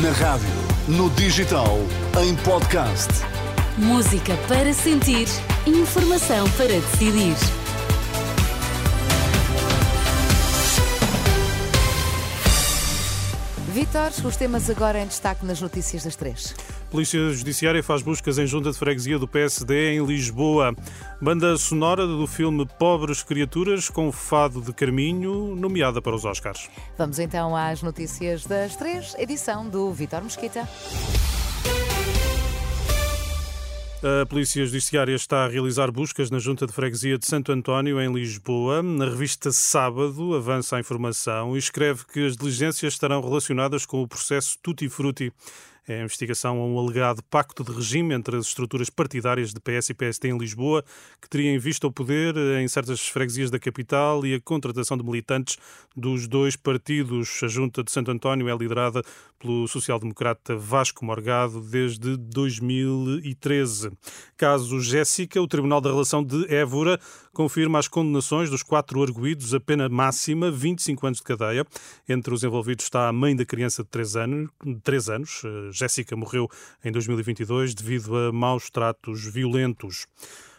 Na rádio, no digital, em podcast. Música para sentir, informação para decidir. Vitor, os temas agora em destaque nas notícias das três. Polícia Judiciária faz buscas em junta de freguesia do PSD em Lisboa. Banda sonora do filme Pobres Criaturas com fado de Carminho, nomeada para os Oscars. Vamos então às notícias das três, edição do Vitor Mesquita. A Polícia Judiciária está a realizar buscas na Junta de Freguesia de Santo António, em Lisboa. Na revista Sábado avança a informação e escreve que as diligências estarão relacionadas com o processo Tutti Frutti. É a investigação a um alegado pacto de regime entre as estruturas partidárias de PS e PSD em Lisboa, que teria em vista o poder em certas freguesias da capital e a contratação de militantes dos dois partidos. A Junta de Santo António é liderada pelo social-democrata Vasco Morgado desde 2013. Caso Jéssica, o Tribunal da Relação de Évora confirma as condenações dos quatro arguídos a pena máxima, 25 anos de cadeia. Entre os envolvidos está a mãe da criança de 3 anos, 3 anos Jéssica morreu em 2022 devido a maus tratos violentos.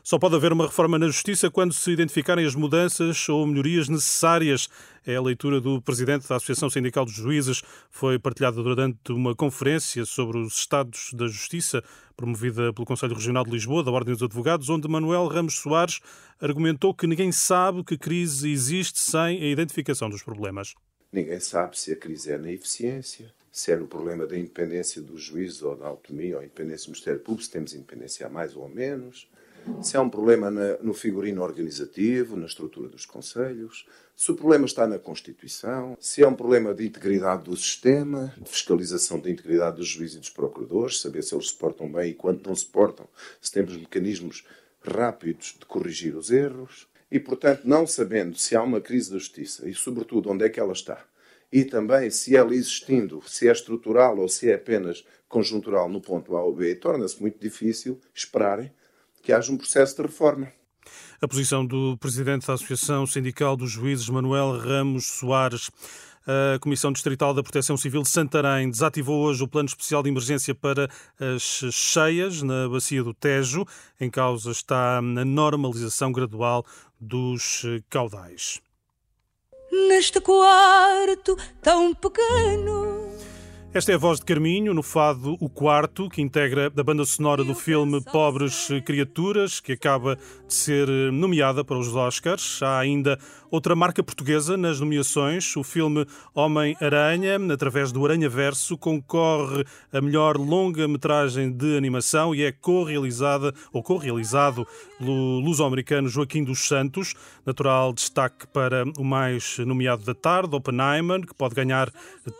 Só pode haver uma reforma na Justiça quando se identificarem as mudanças ou melhorias necessárias. É a leitura do presidente da Associação Sindical dos Juízes. Foi partilhada durante uma conferência sobre os estados da Justiça, promovida pelo Conselho Regional de Lisboa, da Ordem dos Advogados, onde Manuel Ramos Soares argumentou que ninguém sabe que crise existe sem a identificação dos problemas. Ninguém sabe se a crise é na eficiência, se é no problema da independência do juízo ou da autonomia ou independência do Ministério Público, se temos independência a mais ou a menos, se é um problema na, no figurino organizativo, na estrutura dos conselhos, se o problema está na Constituição, se é um problema de integridade do sistema, de fiscalização da integridade dos juízes e dos procuradores, saber se eles se portam bem e quando não se portam, se temos mecanismos rápidos de corrigir os erros. E, portanto, não sabendo se há uma crise da justiça e, sobretudo, onde é que ela está, e também se ela existindo, se é estrutural ou se é apenas conjuntural no ponto A ou B, torna-se muito difícil esperarem que haja um processo de reforma. A posição do presidente da Associação Sindical dos Juízes, Manuel Ramos Soares. A Comissão Distrital da Proteção Civil de Santarém desativou hoje o plano especial de emergência para as cheias na bacia do Tejo. Em causa está a normalização gradual dos caudais. Neste quarto tão pequeno esta é a voz de Carminho no fado O Quarto, que integra a banda sonora do filme Pobres Criaturas, que acaba de ser nomeada para os Oscars. Há ainda outra marca portuguesa nas nomeações. O filme Homem-Aranha, através do Aranha Verso, concorre a melhor longa-metragem de animação e é co-realizada ou co-realizado pelo luso-americano Joaquim dos Santos. Natural destaque para o mais nomeado da tarde, Oppenheimer, que pode ganhar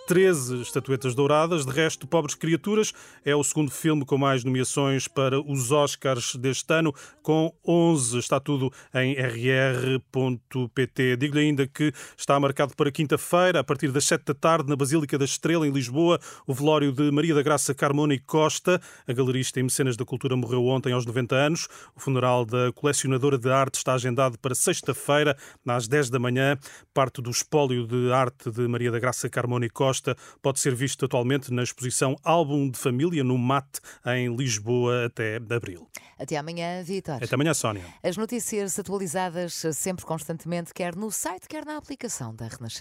13 estatuetas de Douradas. De resto, Pobres Criaturas é o segundo filme com mais nomeações para os Oscars deste ano, com 11. Está tudo em rr.pt. Digo-lhe ainda que está marcado para quinta-feira, a partir das 7 da tarde, na Basílica da Estrela, em Lisboa, o velório de Maria da Graça Carmona e Costa. A galerista e mecenas da cultura morreu ontem aos 90 anos. O funeral da colecionadora de arte está agendado para sexta-feira, às 10 da manhã. Parte do espólio de arte de Maria da Graça Carmona e Costa pode ser visto atualmente na exposição Álbum de Família no MAT, em Lisboa, até abril. Até amanhã, Vitor. Até amanhã, Sónia. As notícias atualizadas sempre constantemente, quer no site, quer na aplicação da Renascença.